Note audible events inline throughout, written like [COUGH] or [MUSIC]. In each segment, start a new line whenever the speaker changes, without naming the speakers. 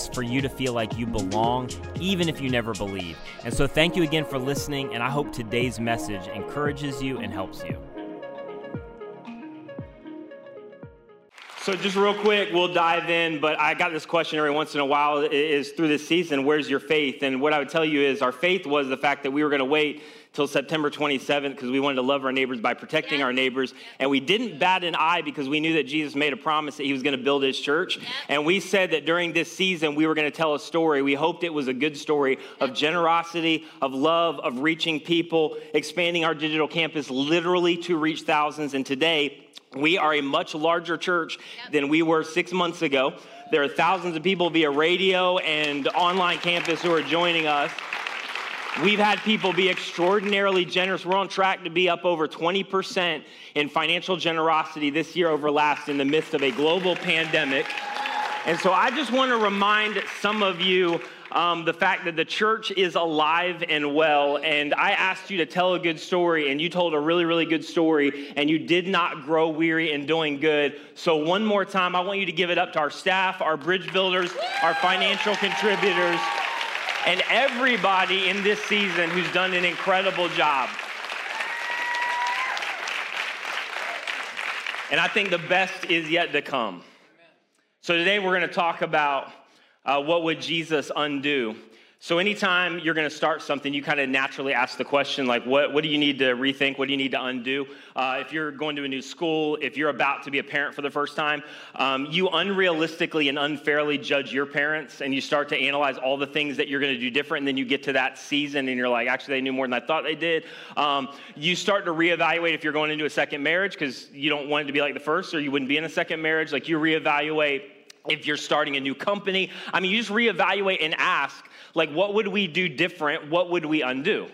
is for you to feel like you belong, even if you never believe. And so, thank you again for listening, and I hope today's message encourages you and helps you. So, just real quick, we'll dive in, but I got this question every once in a while is through this season, where's your faith? And what I would tell you is our faith was the fact that we were going to wait till September 27th because we wanted to love our neighbors by protecting yes. our neighbors. And we didn't bat an eye because we knew that Jesus made a promise that he was going to build his church. Yes. And we said that during this season, we were going to tell a story. We hoped it was a good story of generosity, of love, of reaching people, expanding our digital campus literally to reach thousands. And today, we are a much larger church than we were six months ago. There are thousands of people via radio and online campus who are joining us. We've had people be extraordinarily generous. We're on track to be up over 20% in financial generosity this year over last in the midst of a global pandemic. And so I just want to remind some of you um, the fact that the church is alive and well. And I asked you to tell a good story, and you told a really, really good story, and you did not grow weary in doing good. So, one more time, I want you to give it up to our staff, our bridge builders, our financial contributors and everybody in this season who's done an incredible job. And I think the best is yet to come. So today we're going to talk about uh, what would Jesus undo. So, anytime you're going to start something, you kind of naturally ask the question, like, what, what do you need to rethink? What do you need to undo? Uh, if you're going to a new school, if you're about to be a parent for the first time, um, you unrealistically and unfairly judge your parents and you start to analyze all the things that you're going to do different. And then you get to that season and you're like, actually, they knew more than I thought they did. Um, you start to reevaluate if you're going into a second marriage because you don't want it to be like the first or you wouldn't be in a second marriage. Like, you reevaluate if you're starting a new company. I mean, you just reevaluate and ask, like, what would we do different? What would we undo?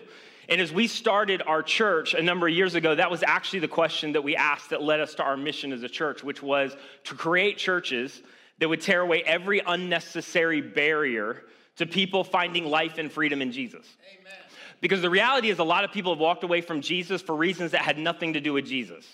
And as we started our church a number of years ago, that was actually the question that we asked that led us to our mission as a church, which was to create churches that would tear away every unnecessary barrier to people finding life and freedom in Jesus. Amen. Because the reality is, a lot of people have walked away from Jesus for reasons that had nothing to do with Jesus.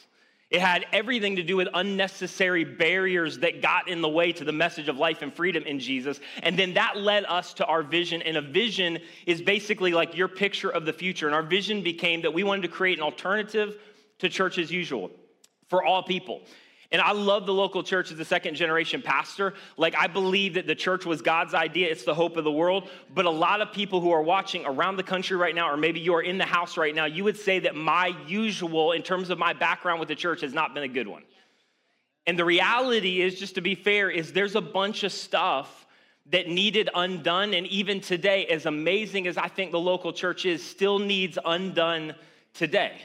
It had everything to do with unnecessary barriers that got in the way to the message of life and freedom in Jesus. And then that led us to our vision. And a vision is basically like your picture of the future. And our vision became that we wanted to create an alternative to church as usual for all people. And I love the local church as a second generation pastor. Like, I believe that the church was God's idea, it's the hope of the world. But a lot of people who are watching around the country right now, or maybe you are in the house right now, you would say that my usual, in terms of my background with the church, has not been a good one. And the reality is, just to be fair, is there's a bunch of stuff that needed undone. And even today, as amazing as I think the local church is, still needs undone today.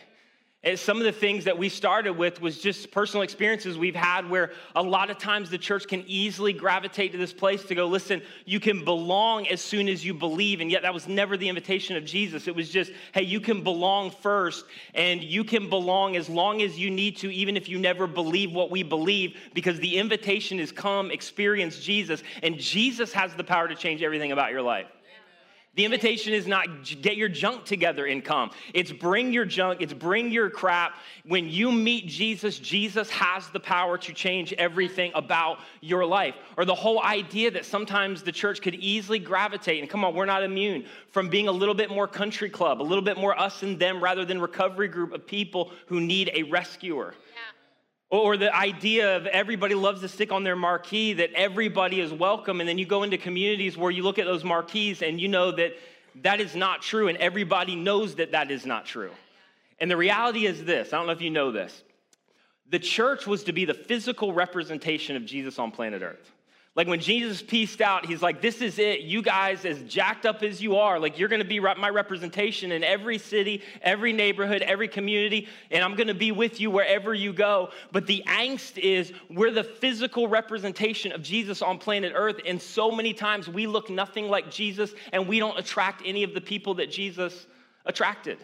And some of the things that we started with was just personal experiences we've had where a lot of times the church can easily gravitate to this place to go, listen, you can belong as soon as you believe. And yet that was never the invitation of Jesus. It was just, hey, you can belong first and you can belong as long as you need to, even if you never believe what we believe, because the invitation is come, experience Jesus. And Jesus has the power to change everything about your life. The invitation is not get your junk together and come. It's bring your junk, it's bring your crap. When you meet Jesus, Jesus has the power to change everything about your life. Or the whole idea that sometimes the church could easily gravitate, and come on, we're not immune from being a little bit more country club, a little bit more us and them rather than recovery group of people who need a rescuer. Or the idea of everybody loves to stick on their marquee, that everybody is welcome. And then you go into communities where you look at those marquees and you know that that is not true, and everybody knows that that is not true. And the reality is this I don't know if you know this. The church was to be the physical representation of Jesus on planet Earth. Like when Jesus pieced out, he's like, This is it. You guys, as jacked up as you are, like you're gonna be my representation in every city, every neighborhood, every community, and I'm gonna be with you wherever you go. But the angst is we're the physical representation of Jesus on planet Earth, and so many times we look nothing like Jesus and we don't attract any of the people that Jesus attracted.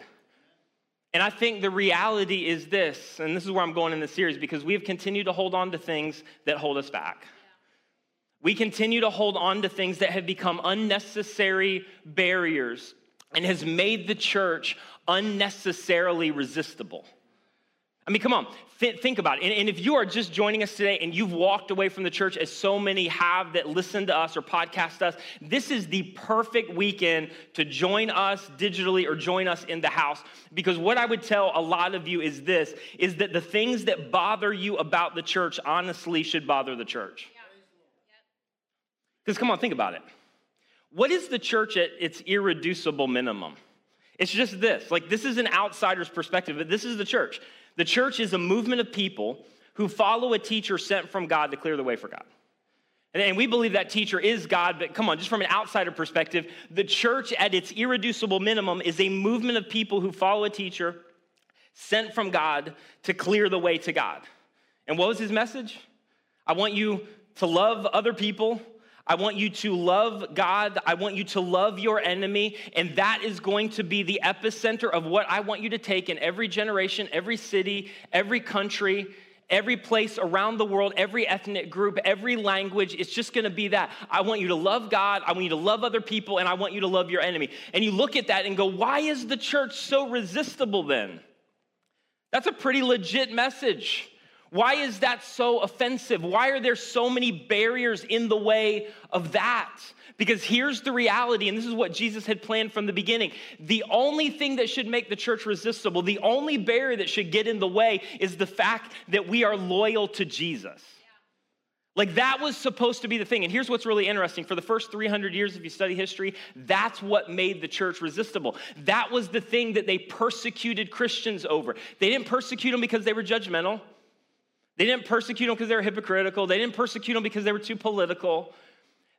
And I think the reality is this, and this is where I'm going in this series, because we have continued to hold on to things that hold us back. We continue to hold on to things that have become unnecessary barriers and has made the church unnecessarily resistible. I mean, come on, th- think about it. And, and, if you are just joining us today and you've walked away from the church, as so many have that listen to us or podcast us, this is the perfect weekend to join us digitally or join us in the house. Because what I would tell a lot of you is this is that the things that bother you about the church honestly should bother the church. Because come on, think about it. What is the church at its irreducible minimum? It's just this. Like, this is an outsider's perspective, but this is the church. The church is a movement of people who follow a teacher sent from God to clear the way for God. And, we believe that teacher is God, but come on, just from an outsider perspective, the church at its irreducible minimum is a movement of people who follow a teacher sent from God to clear the way to God. And what was his message? I want you to love other people I want you to love God. I want you to love your enemy. And that is going to be the epicenter of what I want you to take in every generation, every city, every country, every place around the world, every ethnic group, every language. It's just gonna be that. I want you to love God. I want you to love other people. And I want you to love your enemy. And you look at that and go, why is the church so resistible then? That's a pretty legit message. Why is that so offensive? Why are there so many barriers in the way of that? Because here's the reality, and this is what Jesus had planned from the beginning. The only thing that should make the church resistible, the only barrier that should get in the way, is the fact that we are loyal to Jesus. Like that was supposed to be the thing. And here's what's really interesting. For the first 300 years, if you study history, that's what made the church resistible. That was the thing that they persecuted Christians over. They didn't persecute them because they were judgmental. They didn't persecute them because they were hypocritical. They didn't persecute them because they were too political.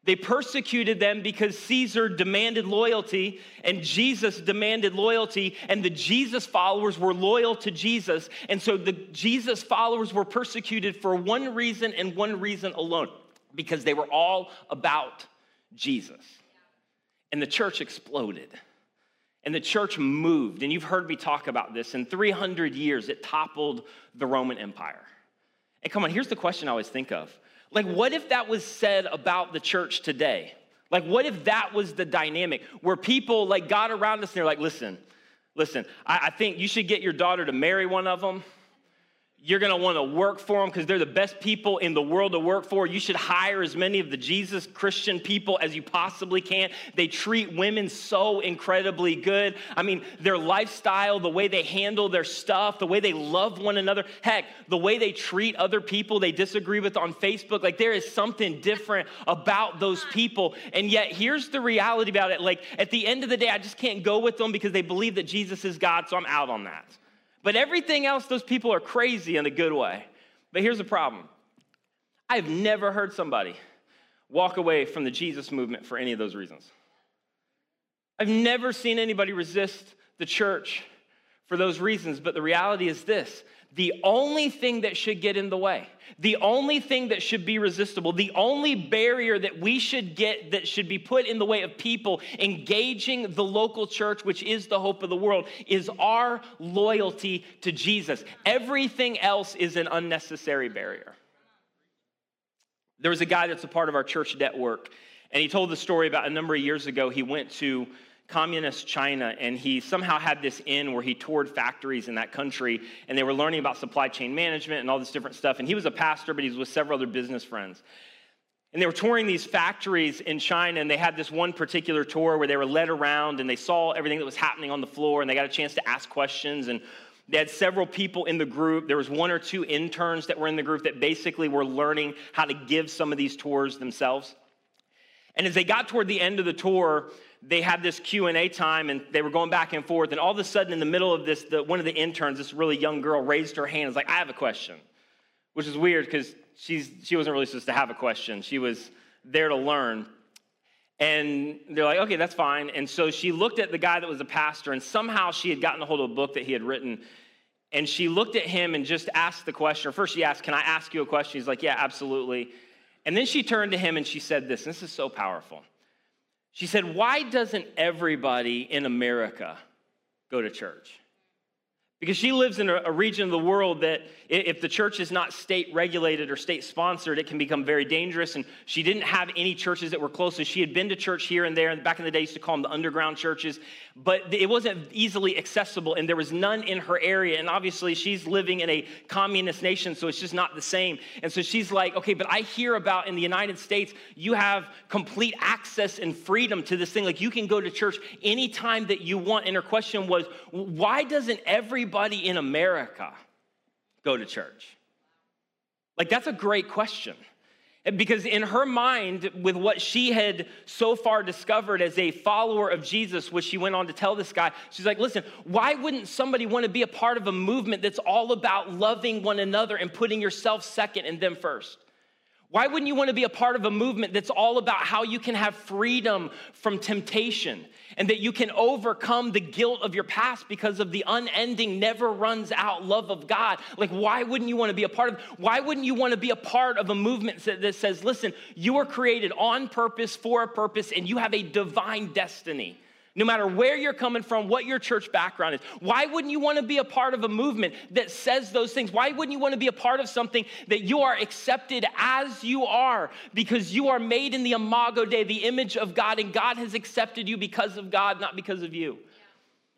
They persecuted them because Caesar demanded loyalty and Jesus demanded loyalty, and the Jesus followers were loyal to Jesus. And so the Jesus followers were persecuted for one reason and one reason alone because they were all about Jesus. And the church exploded. And the church moved. And you've heard me talk about this. In 300 years, it toppled the Roman Empire. And come on, here's the question I always think of. Like, what if that was said about the church today? Like, what if that was the dynamic where people like got around us and they're like, listen, listen, I, I think you should get your daughter to marry one of them. You're gonna wanna work for them because they're the best people in the world to work for. You should hire as many of the Jesus Christian people as you possibly can. They treat women so incredibly good. I mean, their lifestyle, the way they handle their stuff, the way they love one another. Heck, the way they treat other people they disagree with on Facebook. Like, there is something different about those people. And yet, here's the reality about it. Like, at the end of the day, I just can't go with them because they believe that Jesus is God, so I'm out on that. But everything else, those people are crazy in a good way. But here's the problem I've never heard somebody walk away from the Jesus movement for any of those reasons. I've never seen anybody resist the church for those reasons, but the reality is this the only thing that should get in the way, the only thing that should be resistible, the only barrier that we should get that should be put in the way of people engaging the local church, which is the hope of the world, is our loyalty to Jesus. Everything else is an unnecessary barrier. There was a guy that's a part of our church network, and he told the story about a number of years ago. He went to communist China, and he somehow had this in where he toured factories in that country, and they were learning about supply chain management and all this different stuff. And he was a pastor, but he was with several other business friends. And they were touring these factories in China, and they had this one particular tour where they were led around and they saw everything that was happening on the floor, and they got a chance to ask questions. And they had several people in the group. There was one or two interns that were in the group that basically were learning how to give some of these tours themselves. And as they got toward the end of the tour, they had this q&a time and they were going back and forth and all of a sudden in the middle of this the, one of the interns this really young girl raised her hand and was like i have a question which is weird because she's she wasn't really supposed to have a question she was there to learn. And they're like, okay, that's fine. And so she looked at the guy that was a pastor, and somehow she had gotten a hold of a book that he had written. And she looked at him and just asked the question. First, she asked, Can I ask you a question? He's like, Yeah, absolutely. And then she turned to him and she said this, and this is so powerful. She said, Why doesn't everybody in America go to church? Because she lives in a, region of the world that, if the church is not state regulated or state sponsored, it can become very dangerous. And she didn't have any churches that were close. So she had been to church here and there. And back in the day, used to call them the underground churches. But it wasn't easily accessible, and there was none in her area. And obviously, she's living in a communist nation, so it's just not the same. And so she's like, okay, but I hear about in the United States, you have complete access and freedom to this thing. Like you can go to church anytime that you want. And her question was, why doesn't every everybody in America go to church? Like, that's a great question. Because in her mind, with what she had so far discovered as a follower of Jesus, which she went on to tell this guy, she's like, listen, why wouldn't somebody want to be a part of a movement that's all about loving one another and putting yourself second and them first? Why wouldn't you want to be a part of a movement that's all about how you can have freedom from temptation and that you can overcome the guilt of your past because of the unending, never runs out love of God? Like, why wouldn't you want to be a part of? Why wouldn't you want to be a part of a movement that says, listen, you were created on purpose for a purpose and you have a divine destiny? No matter where you're coming from, what your church background is. Why wouldn't you want to be a part of a movement that says those things? Why wouldn't you want to be a part of something that you are accepted as you are because you are made in the imago Dei, the image of God, and God has accepted you because of God, not because of you?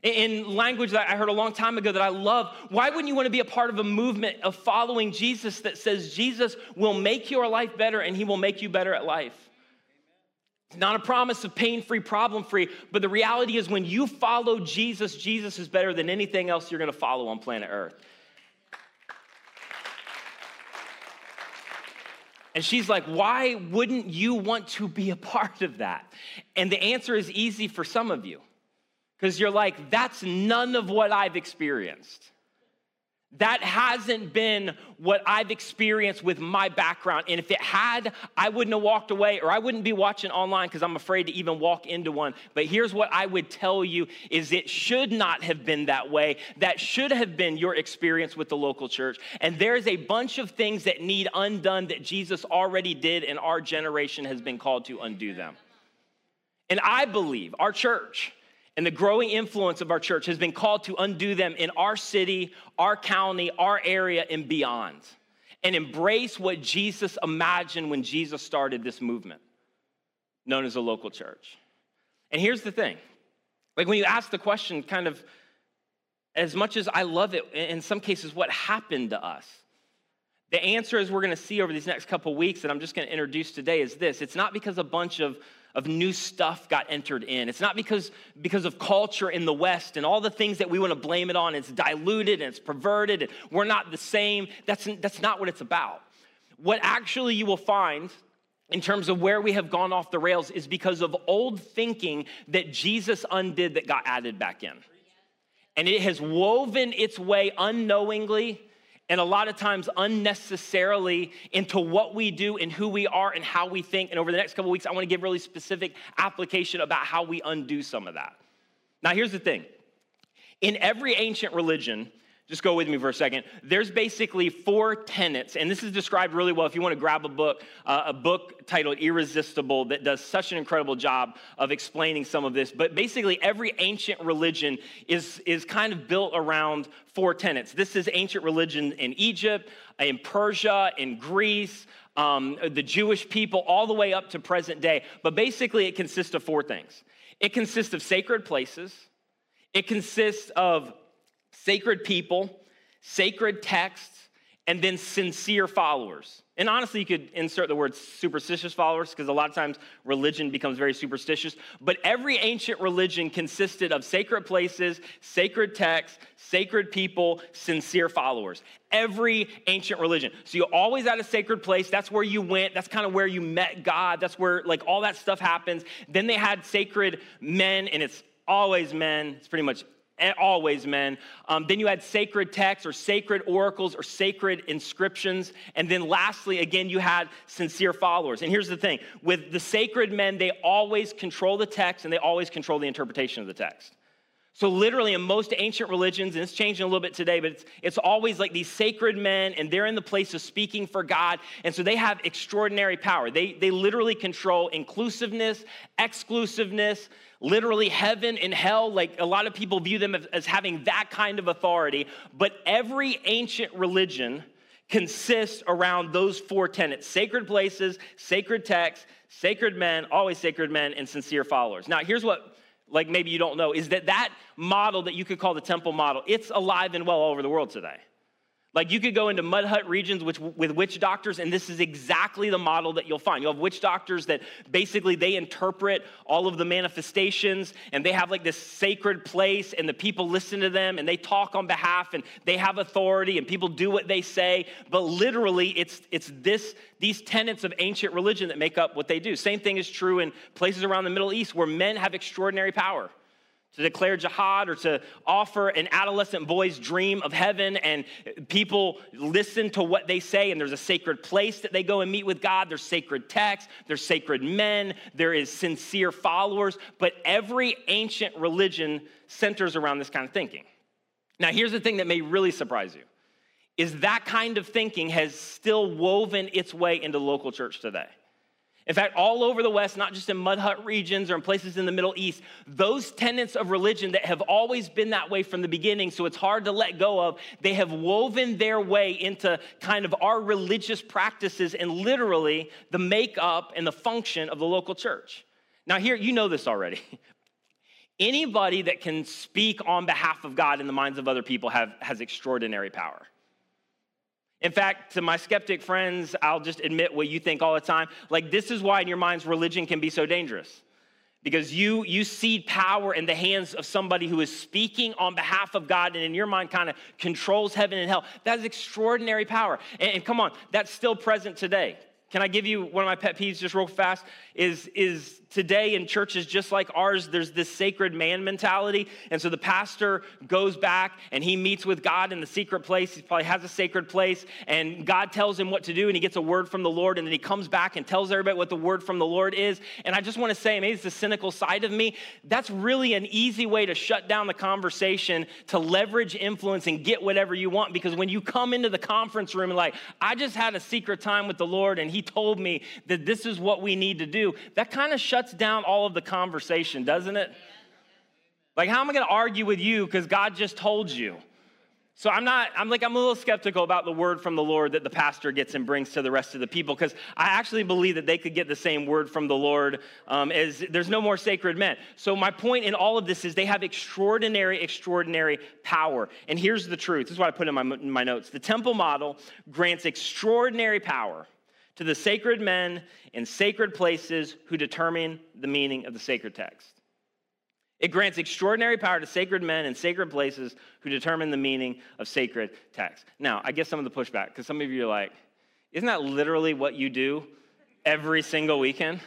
In language that I heard a long time ago that I love, why wouldn't you want to be a part of a movement of following Jesus that says Jesus will make your life better and he will make you better at life? Not a promise of pain free, problem free, but the reality is when you follow Jesus, Jesus is better than anything else you're gonna follow on planet Earth. And she's like, Why wouldn't you want to be a part of that? And the answer is easy for some of you, because you're like, That's none of what I've experienced. That hasn't been what I've experienced with my background. And if it had, I wouldn't have walked away or I wouldn't be watching online because I'm afraid to even walk into one. But here's what I would tell you is it should not have been that way. That should have been your experience with the local church. And there's a bunch of things that need undone that Jesus already did and our generation has been called to undo them. And I believe our church and the growing influence of our church has been called to undo them in our city, our county, our area, and beyond, and embrace what Jesus imagined when Jesus started this movement known as a local church. And here's the thing like when you ask the question, kind of, as much as I love it, in some cases, what happened to us? The answer, as we're going to see over these next couple weeks, that I'm just going to introduce today, is this it's not because a bunch of of new stuff got entered in. It's not because, because of culture in the West and all the things that we want to blame it on. It's diluted and it's perverted and we're not the same. That's, that's not what it's about. What actually you will find in terms of where we have gone off the rails is because of old thinking that Jesus undid that got added back in. And it has woven its way unknowingly and a lot of times unnecessarily into what we do and who we are and how we think. And over the next couple weeks, I want to give really specific application about how we undo some of that. Now, here's the thing in every ancient religion, just go with me for a second. There's basically four tenets, and this is described really well if you want to grab a book, uh, a book titled Irresistible that does such an incredible job of explaining some of this. But basically, every ancient religion is, is kind of built around four tenets. This is ancient religion in Egypt, in Persia, in Greece, um, the Jewish people, all the way up to present day. But basically, it consists of four things it consists of sacred places, it consists of sacred people, sacred texts, and then sincere followers. And honestly, you could insert the word superstitious followers because a lot of times religion becomes very superstitious. But every ancient religion consisted of sacred places, sacred texts, sacred people, sincere followers. Every ancient religion. So you always at a sacred place. That's where you went. That's kind of where you met God. That's where like all that stuff happens. Then they had sacred men, and it's always men. It's pretty much always men. Um, then you had sacred texts or sacred oracles or sacred inscriptions. And then lastly, again, you had sincere followers. And here's the thing with the sacred men, they always control the text and they always control the interpretation of the text. So, literally, in most ancient religions, and it's changing a little bit today, but it's, it's always like these sacred men, and they're in the place of speaking for God. And so they have extraordinary power. They, they literally control inclusiveness, exclusiveness, literally heaven and hell. Like a lot of people view them as, having that kind of authority. But every ancient religion consists around those four tenets sacred places, sacred texts, sacred men, always sacred men, and sincere followers. Now, here's what like maybe you don't know, is that that model that you could call the temple model, it's alive and well all over the world today. Like you could go into mud hut regions which, with witch doctors, and this is exactly the model that you'll find. You'll have witch doctors that basically they interpret all of the manifestations, and they have like this sacred place, and the people listen to them, and they talk on behalf, and they have authority, and people do what they say. But literally, it's it's this these tenets of ancient religion that make up what they do. Same thing is true in places around the Middle East where men have extraordinary power to declare jihad or to offer an adolescent boy's dream of heaven and people listen to what they say and there's a sacred place that they go and meet with god. There's sacred texts there's sacred men there is sincere followers but every ancient religion centers around this kind of thinking. Now here's the thing that may really surprise you is that kind of thinking has still woven its way into local church today in fact, all over the West, not just in mud hut regions or in places in the Middle East, those tenets of religion that have always been that way from the beginning, so it's hard to let go of, they have woven their way into kind of our religious practices and literally the makeup and the function of the local church. Now, here, you know this already. [LAUGHS] Anybody that can speak on behalf of God in the minds of other people have, has extraordinary power. In fact, to my skeptic friends, I'll just admit what you think all the time. Like, this is why in your minds religion can be so dangerous. Because you, you cede power in the hands of somebody who is speaking on behalf of God and in your mind kind of controls heaven and hell. That is extraordinary power. And, and come on, that's still present today. Can I give you one of my pet peeves just real fast? Is, is today in churches just like ours, there's this sacred man mentality. And so the pastor goes back and he meets with God in the secret place. He probably has a sacred place, and God tells him what to do, and he gets a word from the Lord, and then he comes back and tells everybody what the word from the Lord is. And I just want to say, maybe it's the cynical side of me. That's really an easy way to shut down the conversation, to leverage influence and get whatever you want. Because when you come into the conference room and, like, I just had a secret time with the Lord, and he told me that this is what we need to do, that kind of shuts down all of the conversation, doesn't it? Like, how am I going to argue with you because God just told you? So I'm not, I'm like, I'm a little skeptical about the word from the Lord that the pastor gets and brings to the rest of the people because I actually believe that they could get the same word from the Lord um, as there's no more sacred men. So my point in all of this is they have extraordinary, extraordinary power. And here's the truth. This is what I put in my, in my notes. The temple model grants extraordinary power to the sacred men in sacred places who determine the meaning of the sacred text. It grants extraordinary power to sacred men in sacred places who determine the meaning of sacred text. Now, I get some of the pushback because some of you are like, isn't that literally what you do every single weekend?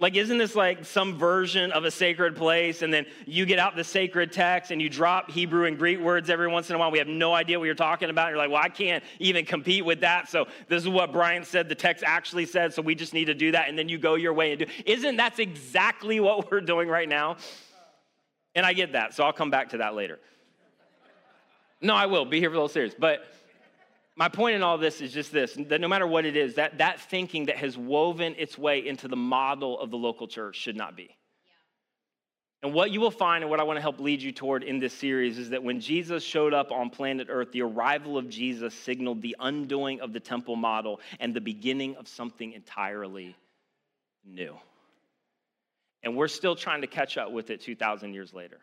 Like, isn't this like some version of a sacred place? And then you get out the sacred text and you drop Hebrew and Greek words every once in a while. We have no idea what you're talking about. You're like, well, I can't even compete with that. So this is what Brian said the text actually said. So we just need to do that. And then you go your way and do. Isn't that's exactly what [LAUGHS] we're doing right now? And I get that. So I'll come back to that later. No, I will. Be here for a little serious. But my point in all this is just this that no matter what it is, that, that thinking that has woven its way into the model of the local church should not be. And what you will find, and what I want to help lead you toward in this series, is that when Jesus showed up on planet Earth, the arrival of Jesus signaled the undoing of the temple model and the beginning of something entirely new. And we're still trying to catch up with it 2,000 years later.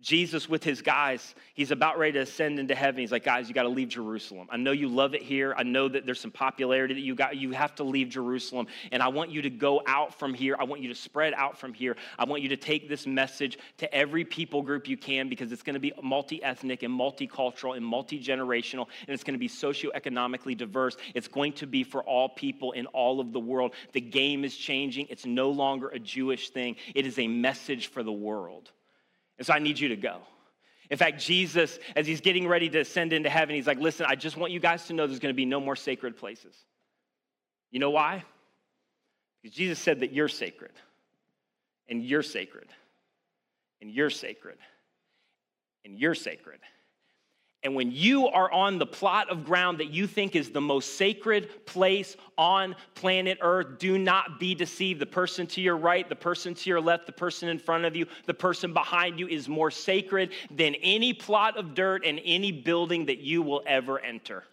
Jesus with his guys, he's about ready to ascend into heaven. He's like, guys, you got to leave Jerusalem. I know you love it here. I know that there's some popularity that you got. You have to leave Jerusalem. And I want you to go out from here. I want you to spread out from here. I want you to take this message to every people group you can because it's going to be multi ethnic and multicultural and multi generational. And it's going to be socioeconomically diverse. It's going to be for all people in all of the world. The game is changing. It's no longer a Jewish thing, it is a message for the world. And so I need you to go. In fact, Jesus, as he's getting ready to ascend into heaven, he's like, listen, I just want you guys to know there's going to be no more sacred places. You know why? Because Jesus said that you're sacred, and you're sacred, and you're sacred, and you're sacred. And when you are on the plot of ground that you think is the most sacred place on planet Earth, do not be deceived. The person to your right, the person to your left, the person in front of you, the person behind you is more sacred than any plot of dirt and any building that you will ever enter.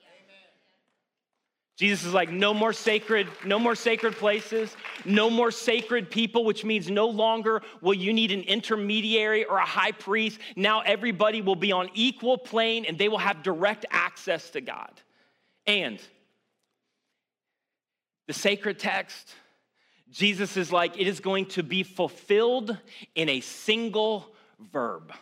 Jesus is like, no more sacred, no more sacred places, no more sacred people, which means no longer will you need an intermediary or a high priest. Now everybody will be on equal plane and they will have direct access to God. And the sacred text, Jesus is like, it is going to be fulfilled in a single verb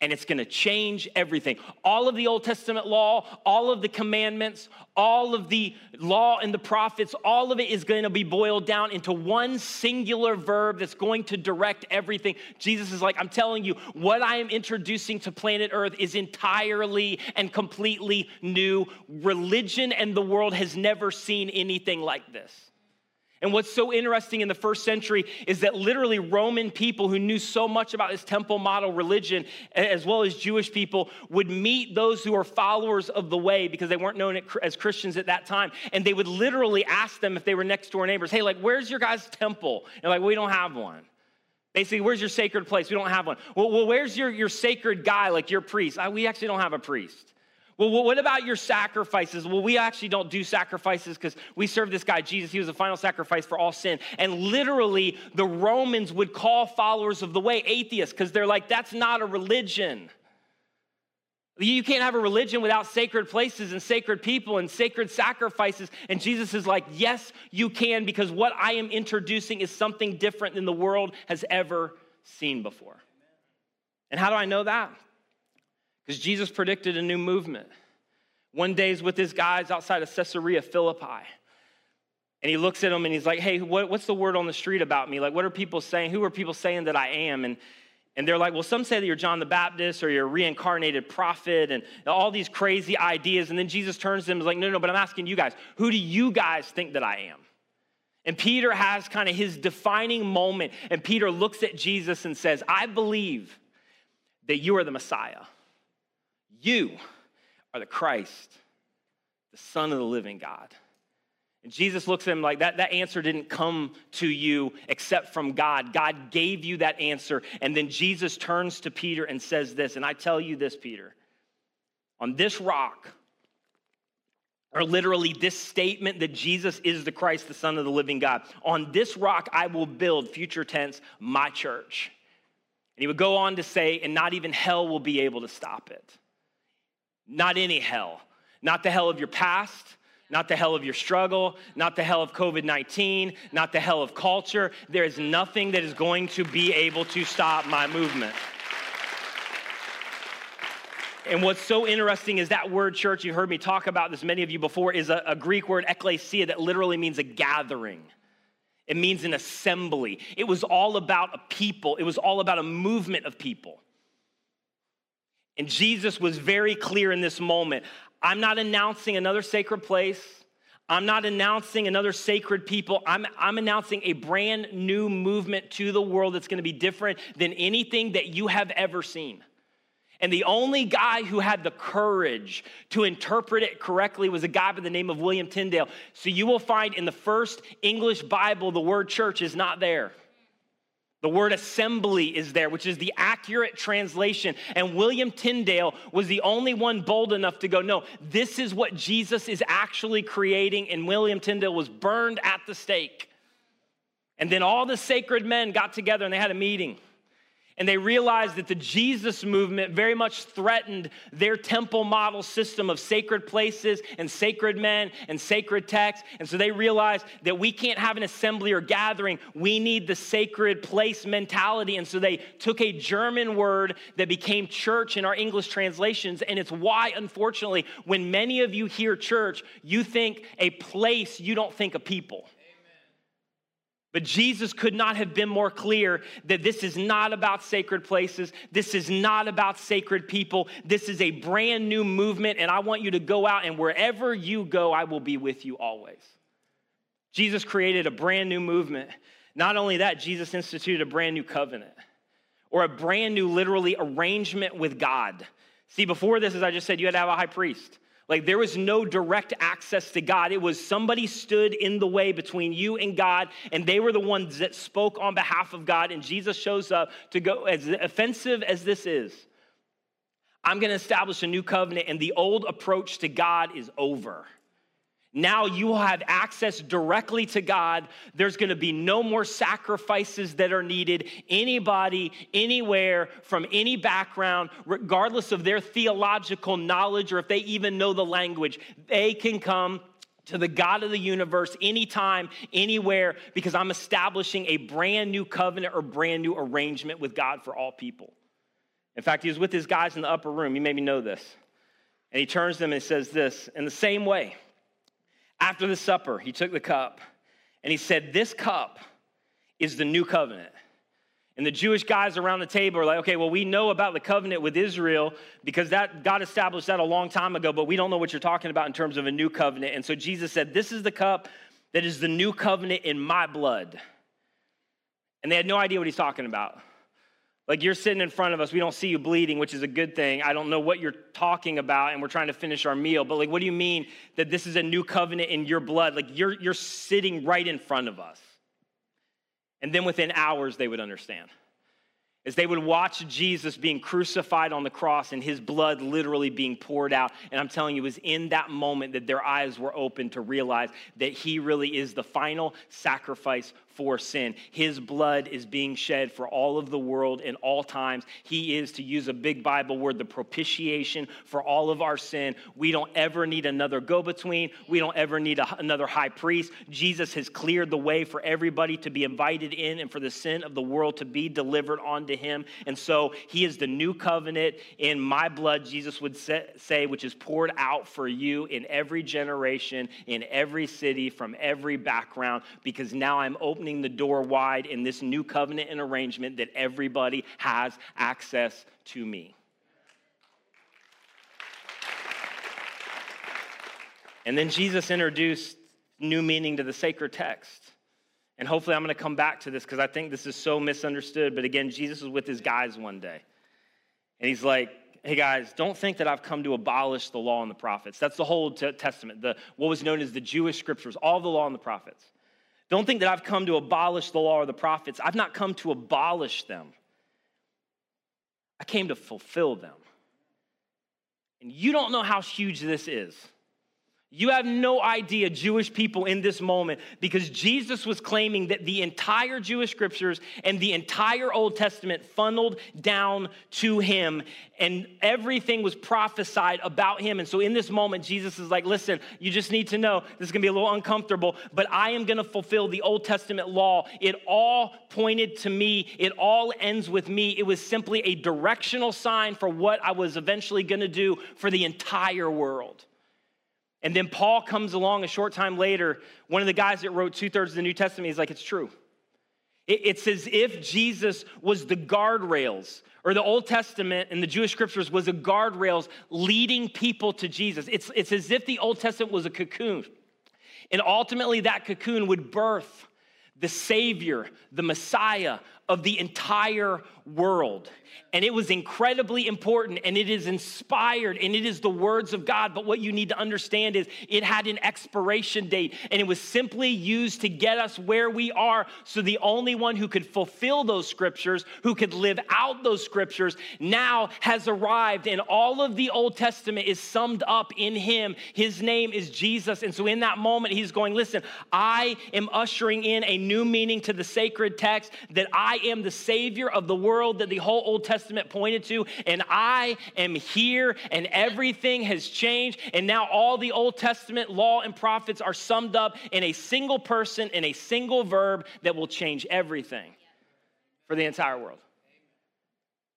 and it's going to change everything. All of the Old Testament law, all of the commandments, all of the law and the prophets, all of it is going to be boiled down into one singular verb that's going to direct everything. Jesus is like, I'm telling you, what I am introducing to planet Earth is entirely and completely new. Religion and the world has never seen anything like this. And what's so interesting in the first century is that literally Roman people who knew so much about this temple model religion, as well as Jewish people, would meet those who are followers of the way because they weren't known as Christians at that time. And they would literally ask them if they were next door neighbors, hey, like, where's your guys' temple? And like, we don't have one. Basically, where's your sacred place? We don't have one. Well, well where's your, your sacred guy, like your priest? we actually don't have a priest. Well, what about your sacrifices? Well, we actually don't do sacrifices because we serve this guy, Jesus. He was the final sacrifice for all sin. And literally, the Romans would call followers of the way atheists because they're like, that's not a religion. You can't have a religion without sacred places and sacred people and sacred sacrifices. And Jesus is like, yes, you can, because what I am introducing is something different than the world has ever seen before. And how do I know that? Because Jesus predicted a new movement. One day he's with his guys outside of Caesarea Philippi. And he looks at them and he's like, hey, what, what's the word on the street about me? Like, what are people saying? Who are people saying that I am? And, and they're like, well, some say that you're John the Baptist or you're a reincarnated prophet and all these crazy ideas. And then Jesus turns to them and is like, no, no, but I'm asking you guys, who do you guys think that I am? And Peter has kind of his defining moment. And Peter looks at Jesus and says, I believe that you are the Messiah. You are the Christ, the Son of the living God. And Jesus looks at him like that, that answer didn't come to you except from God. God gave you that answer. And then Jesus turns to Peter and says this, and I tell you this, Peter, on this rock, or literally this statement that Jesus is the Christ, the Son of the living God, on this rock I will build, future tense, my church. And he would go on to say, and not even hell will be able to stop it. Not any hell. Not the hell of your past, not the hell of your struggle, not the hell of COVID 19, not the hell of culture. There is nothing that is going to be able to stop my movement. And what's so interesting is that word church, you heard me talk about this, many of you before, is a, a Greek word, ekklesia, that literally means a gathering. It means an assembly. It was all about a people, it was all about a movement of people. And Jesus was very clear in this moment I'm not announcing another sacred place. I'm not announcing another sacred people. I'm, I'm announcing a brand new movement to the world that's to be different than anything that you have ever seen. And the only guy who had the courage to interpret it correctly was a guy by the name of William Tyndale. So you will find in the first English Bible, the word church is not there. The word assembly is there, which is the accurate translation. And William Tyndale was the only one bold enough to go, no, this is what Jesus is actually creating. And William Tyndale was burned at the stake. And then all the sacred men got together and they had a meeting and they realized that the Jesus movement very much threatened their temple model system of sacred places and sacred men and sacred texts. And so they realized that we can't have an assembly or gathering. We need the sacred place mentality. And so they took a German word that became church in our English translations. And it's why, unfortunately, when many of you hear church, you think a place, you don't think a people. But Jesus could not have been more clear that this is not about sacred places. This is not about sacred people. This is a brand new movement, and I want you to go out, and wherever you go, I will be with you always. Jesus created a brand new movement. Not only that, Jesus instituted a brand new covenant or a brand new, literally, arrangement with God. See, before this, as I just said, you had to have a high priest. Like there was no direct access to God. It was somebody stood in the way between you and God, and they were the ones that spoke on behalf of God. And Jesus shows up to go, as offensive as this is, I'm going to establish a new covenant, and the old approach to God is over. Now you will have access directly to God. There's going to be no more sacrifices that are needed. Anybody, anywhere, from any background, regardless of their theological knowledge or if they even know the language, they can come to the God of the universe anytime, anywhere, because I'm establishing a brand new covenant or brand new arrangement with God for all people. In fact, he was with his guys in the upper room. You maybe know this. And he turns to them and says this in the same way. After the supper, he took the cup and he said, This cup is the new covenant. And the Jewish guys around the table are like, okay, well, we know about the covenant with Israel because that God established that a long time ago, but we don't know what you're talking about in terms of a new covenant. And so Jesus said, This is the cup that is the new covenant in my blood. And they had no idea what he's talking about. Like you're sitting in front of us, we don't see you bleeding, which is a good thing. I don't know what you're talking about, and we're trying to finish our meal. But like, what do you mean that this is a new covenant in your blood? Like you're you're sitting right in front of us. And then within hours, they would understand. As they would watch Jesus being crucified on the cross and his blood literally being poured out. And I'm telling you, it was in that moment that their eyes were open to realize that he really is the final sacrifice for sin. His blood is being shed for all of the world in all times. He is, to use a big Bible word, the propitiation for all of our sin. We don't ever need another go between, we don't ever need a, another high priest. Jesus has cleared the way for everybody to be invited in and for the sin of the world to be delivered onto him. And so he is the new covenant in my blood, Jesus would say, which is poured out for you in every generation, in every city, from every background, because now I'm opening opening the door wide in this new covenant and arrangement that everybody has access to me. And then Jesus introduced new meaning to the sacred text. And hopefully, I'm going to come back to this because I think this is so misunderstood. But again, Jesus was with his guys one day. And he's like, hey guys, don't think that I've come to abolish the law and the prophets. That's the whole Testament, the, what was known as the Jewish scriptures, all the law and the prophets. Don't think that I've come to abolish the law or the prophets. I've not come to abolish them, I came to fulfill them. And you don't know how huge this is. You have no idea, Jewish people, in this moment, because Jesus was claiming that the entire Jewish scriptures and the entire Old Testament funneled down to him, and everything was prophesied about him. And so, in this moment, Jesus is like, Listen, you just need to know this is gonna be a little uncomfortable, but I am gonna fulfill the Old Testament law. It all pointed to me, it all ends with me. It was simply a directional sign for what I was eventually gonna do for the entire world. And then Paul comes along a short time later. One of the guys that wrote two thirds of the New Testament, he's like, it's true. It's as if Jesus was the guardrails, or the Old Testament and the Jewish scriptures was a guardrails leading people to Jesus. It's, it's as if the Old Testament was a cocoon. And ultimately, that cocoon would birth the Savior, the Messiah of the entire world. And it was incredibly important and it is inspired and it is the words of God. But what you need to understand is it had an expiration date and it was simply used to get us where we are. So the only one who could fulfill those scriptures, who could live out those scriptures, now has arrived. And all of the Old Testament is summed up in him. His name is Jesus. And so in that moment, he's going, Listen, I am ushering in a new meaning to the sacred text that I am the Savior of the world that the whole Old Testament pointed to, and I am here, and everything has changed. And now all the Old Testament law and prophets are summed up in a single person, in a single verb that will change everything for the entire world.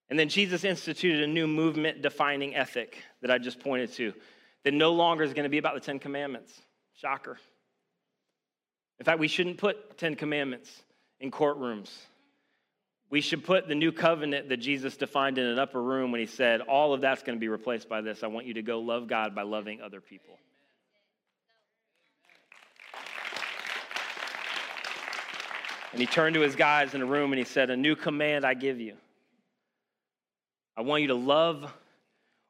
And then Jesus instituted a new movement defining ethic that I just pointed to that no longer is going to be about the Ten Commandments. Shocker. In fact, we shouldn't put Ten Commandments in courtrooms. We should put the new covenant that Jesus defined in an upper room when he said, All of that's going to be replaced by this. I want you to go love God by loving other people. And he turned to his guys in the room and he said, A new command I give you. I want you to love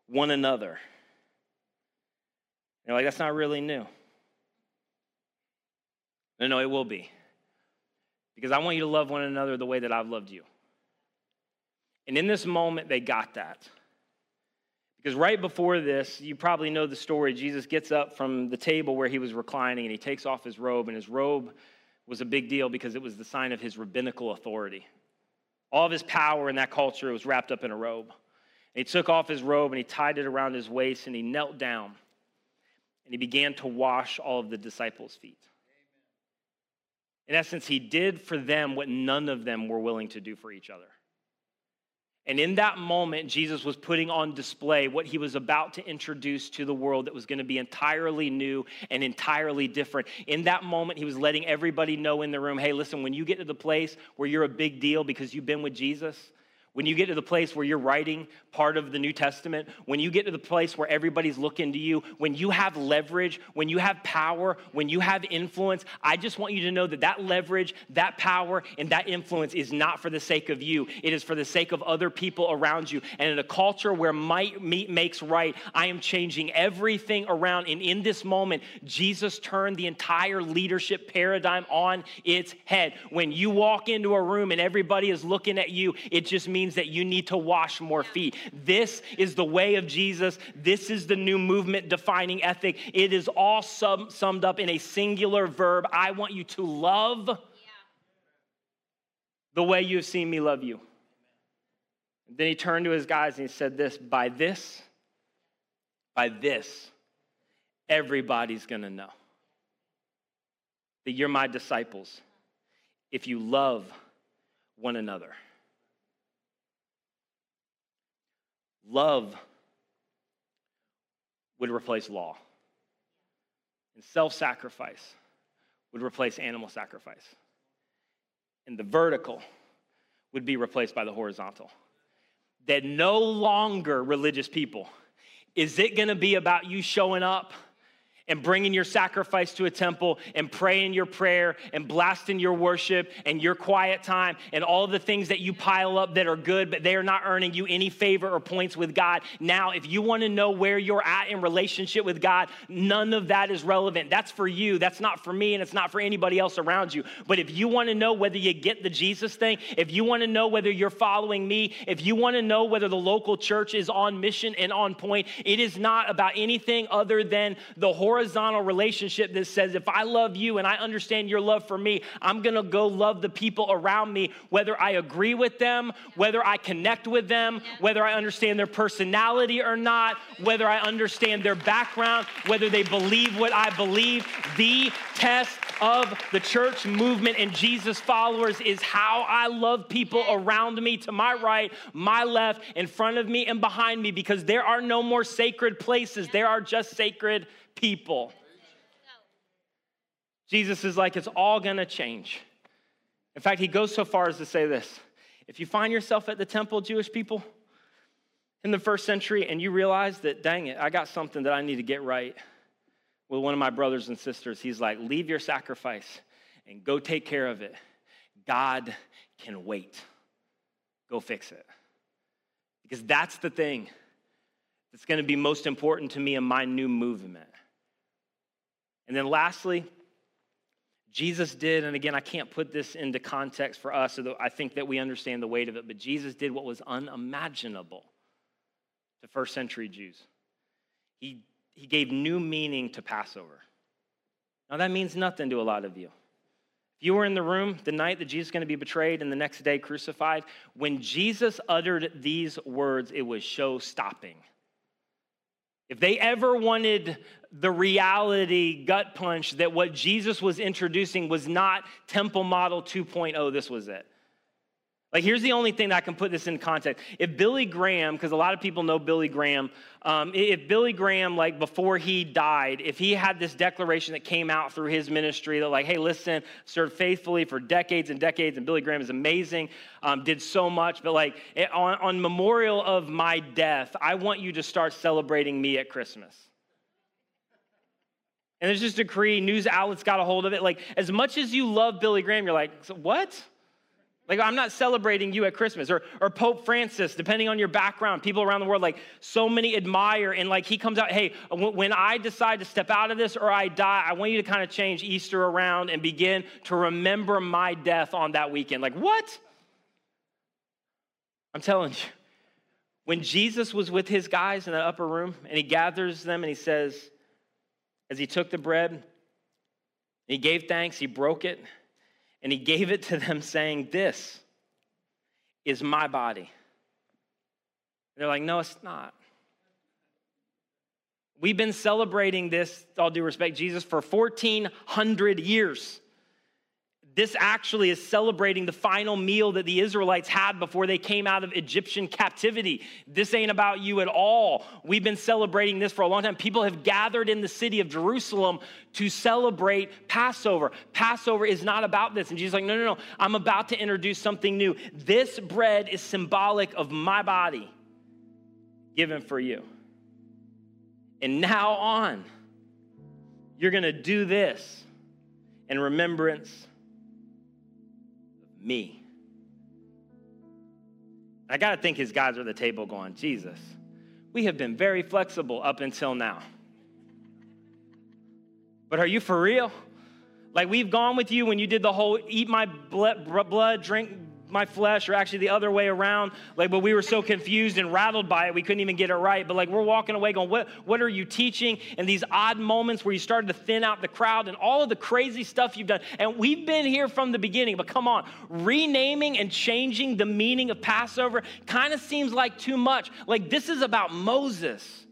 one another. You're like, that's not really new. No, no, it will be. Because I want you to love one another the way that I've loved you. And in this moment, they got that. Because right before this, you probably know the story. Jesus gets up from the table where he was reclining and he takes off his robe, and his robe was a big deal because it was the sign of his rabbinical authority. All of his power in that culture was wrapped up in a robe. And he took off his robe and he tied it around his waist and he knelt down and he began to wash all of the disciples' feet. In essence, he did for them what none of them were willing to do for each other. And in that moment, Jesus was putting on display what he was about to introduce to the world that was going to be entirely new and entirely different. In that moment, he was letting everybody know in the room hey, listen, when you get to the place where you're a big deal because you've been with Jesus, when you get to the place where you're writing part of the New Testament, when you get to the place where everybody's looking to you, when you have leverage, when you have power, when you have influence, I just want you to know that that leverage, that power, and that influence is not for the sake of you. It is for the sake of other people around you. And in a culture where might makes right, I am changing everything around. And in this moment, Jesus turned the entire leadership paradigm on its head. When you walk into a room and everybody is looking at you, it just means means that you need to wash more feet. This is the way of Jesus. This is the new movement defining ethic. It is all sum, summed up in a singular verb. I want you to love yeah. the way you have seen me love you. then he turned to his guys and he said, This, by this, by this, everybody's gonna know that you're my disciples if you love one another. Love would replace law, and self sacrifice would replace animal sacrifice. And the vertical would be replaced by the horizontal. That no longer religious people is it gonna be about you showing up? And bringing your sacrifice to a temple and praying your prayer and blasting your worship and your quiet time and all the things that you pile up that are good, but they are not earning you any favor or points with God. Now, if you want to know where you're at in relationship with God, none of that is relevant. That's for you. That's not for me, and it's not for anybody else around you. But if you want to know whether you get the Jesus thing, if you want to know whether you're following me, if you want to know whether the local church is on mission and on point, it is not about anything other than the whole horizontal relationship that says, if I love you and I understand your love for me, I'm gonna go love the people around me, whether I agree with them, whether I connect with them, whether I understand their personality or not, whether I understand their background, whether they believe what I believe. The test of the church movement and Jesus followers is how I love people around me to my right, my left, in front of me, and behind me, because there are no more sacred places. There are just sacred people. Jesus is like, it's all gonna change. In fact, he goes so far as to say this if you find yourself at the temple, Jewish people, in the first century, and you realize that, dang it, I got something that I need to get right with one of my brothers and sisters, he's like, leave your sacrifice and go take care of it. God can wait. Go fix it. Because that's the thing that's to be most important to me in my new movement. And then lastly, Jesus did, and again, I can't put this into context for us, so I think that we understand the weight of it, but Jesus did what was unimaginable to first century Jews. He, he gave new meaning to Passover. Now, that means nothing to a lot of you. If you were in the room the night that Jesus is going to be betrayed and the next day crucified, when Jesus uttered these words, it was show stopping. If they ever wanted the reality gut punch that what Jesus was introducing was not temple model 2.0, this was it. Like, here's the only thing that I can put this in context. If Billy Graham, because a lot of people know Billy Graham, um, if Billy Graham, like before he died, if he had this declaration that came out through his ministry that, like, hey, listen, served faithfully for decades and decades, and Billy Graham is amazing, um, did so much, but like on, on memorial of my death, I want you to start celebrating me at Christmas. And there's this decree, news outlets got a hold of it. Like, as much as you love Billy Graham, you're like, what? Like, I'm not celebrating you at Christmas. Or, or Pope Francis, depending on your background, people around the world, like, so many admire. And, like, he comes out, hey, when I decide to step out of this or I die, I want you to kind of change Easter around and begin to remember my death on that weekend. Like, what? I'm telling you, when Jesus was with his guys in the upper room and he gathers them and he says, as he took the bread, he gave thanks, he broke it and he gave it to them, saying, This is my body. They're like, No, it's not. We've been celebrating this, all due respect, Jesus, for 1,400 years this actually is celebrating the final meal that the Israelites had before they came out of Egyptian captivity. This ain't about you at all. We've been celebrating this for a long time. People have gathered in the city of Jerusalem to celebrate Passover. Passover is not about this. And Jesus is like, no, no, no. I'm about to introduce something new. This bread is symbolic of my body given for you. And now on, you're going to do this in remembrance me. I got to think his guys are at the table going, Jesus, we have been very flexible up until now. But are you for real? Like we've gone with you when you did the whole eat my blood, drink my flesh, or actually the other way around. Like, but we were so confused and rattled by it, we couldn't even get it right. But like, we're walking away going, what, what are you teaching? And these odd moments where you started to thin out the crowd and all of the crazy stuff you've done. And we've been here from the beginning, but come on, renaming and changing the meaning of Passover kind of seems like too much. Like, this is about Moses.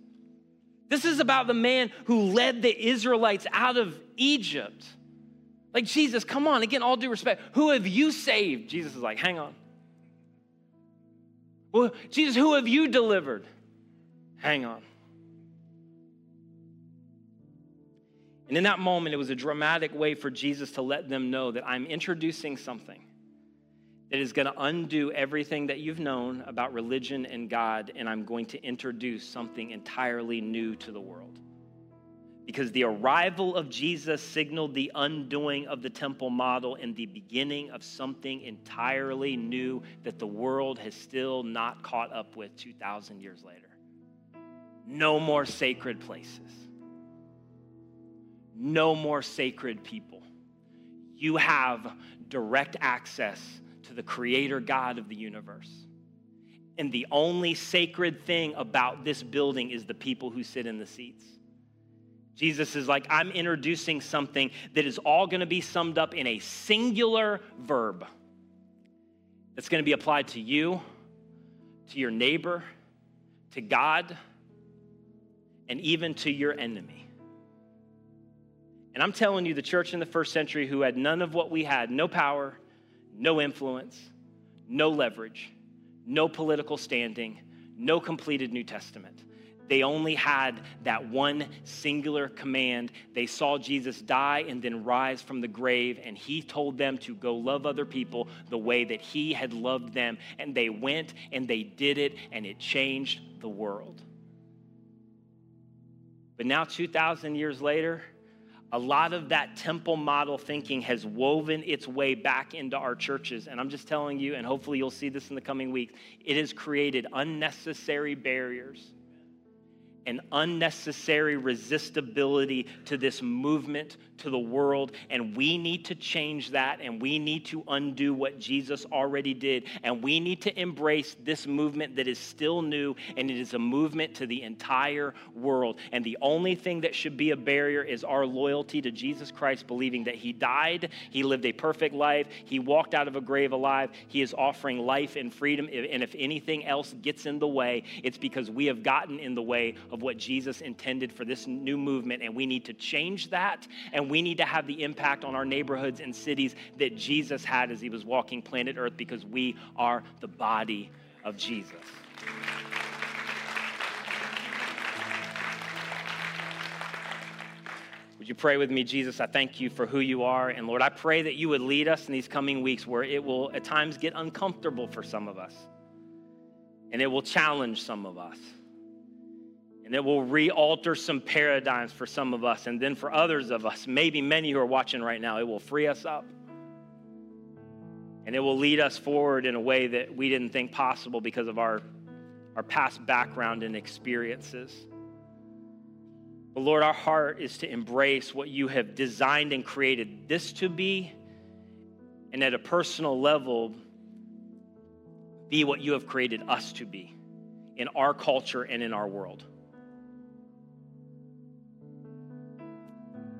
This is about the man who led the Israelites out of Egypt. Like, Jesus, come on, again, all due respect, who have you saved? Jesus is like, hang on. Well, Jesus, who have you delivered? Hang on. And in that moment, it was a dramatic way for Jesus to let them know that I'm introducing something that is going to undo everything that you've known about religion and God, and I'm going to introduce something entirely new to the world because the arrival of Jesus signaled the undoing of the temple model and the beginning of something entirely new that the world has still not caught up with 2,000 years later. No more sacred places, no more sacred people. You have direct access to the Creator God of the universe. And the only sacred thing about this building is the people who sit in the seats. Jesus is like, I'm introducing something that is all going to be summed up in a singular verb that's going to be applied to you, to your neighbor, to God, and even to your enemy. And I'm telling you, the church in the first century who had none of what we had no power, no influence, no leverage, no political standing, no completed New Testament they only had that one singular command. They saw Jesus die and then rise from the grave, and he told them to go love other people the way that he had loved them. And they went and they did it, and it changed the world. But now, 2,000 years later, a lot of that temple model thinking has woven its way back into our churches. And I'm just telling you, and hopefully you'll see this in the coming weeks, it has created unnecessary barriers an unnecessary resistibility to this movement to the world. And we need to change that and we need to undo what Jesus already did. And we need to embrace this movement that is still new and it is a movement to the entire world. And the only thing that should be a barrier is our loyalty to Jesus Christ, believing that He died, He lived a perfect life, He walked out of a grave alive, He is offering life and freedom. And if anything else gets in the way, it's because we have gotten in the way of what Jesus intended for this new movement, and we need to change that, and we need to have the impact on our neighborhoods and cities that Jesus had as he was walking planet Earth because we are the body of Jesus. Would you pray with me, Jesus? I thank you for who you are. And Lord, I pray that you would lead us in these coming weeks where it will at times get uncomfortable for some of us, and it will challenge some of us, and it will re alter some paradigms for some of us. And then for others of us, maybe many who are watching right now, it will free us up. And it will lead us forward in a way that we didn't think possible because of our, our past background and experiences. But Lord, our heart is to embrace what you have designed and created this to be, and at a personal level, be what you have created us to be in our culture and in our world.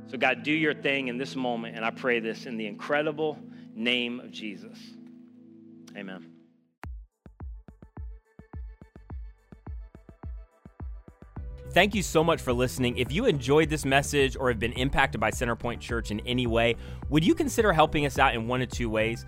So, God, do your thing in this moment, and I pray this in the incredible name of Jesus. Amen.
Thank you so much for listening. If you enjoyed this message or have been impacted by Centerpoint Church in any way, would you consider helping us out in one of two ways?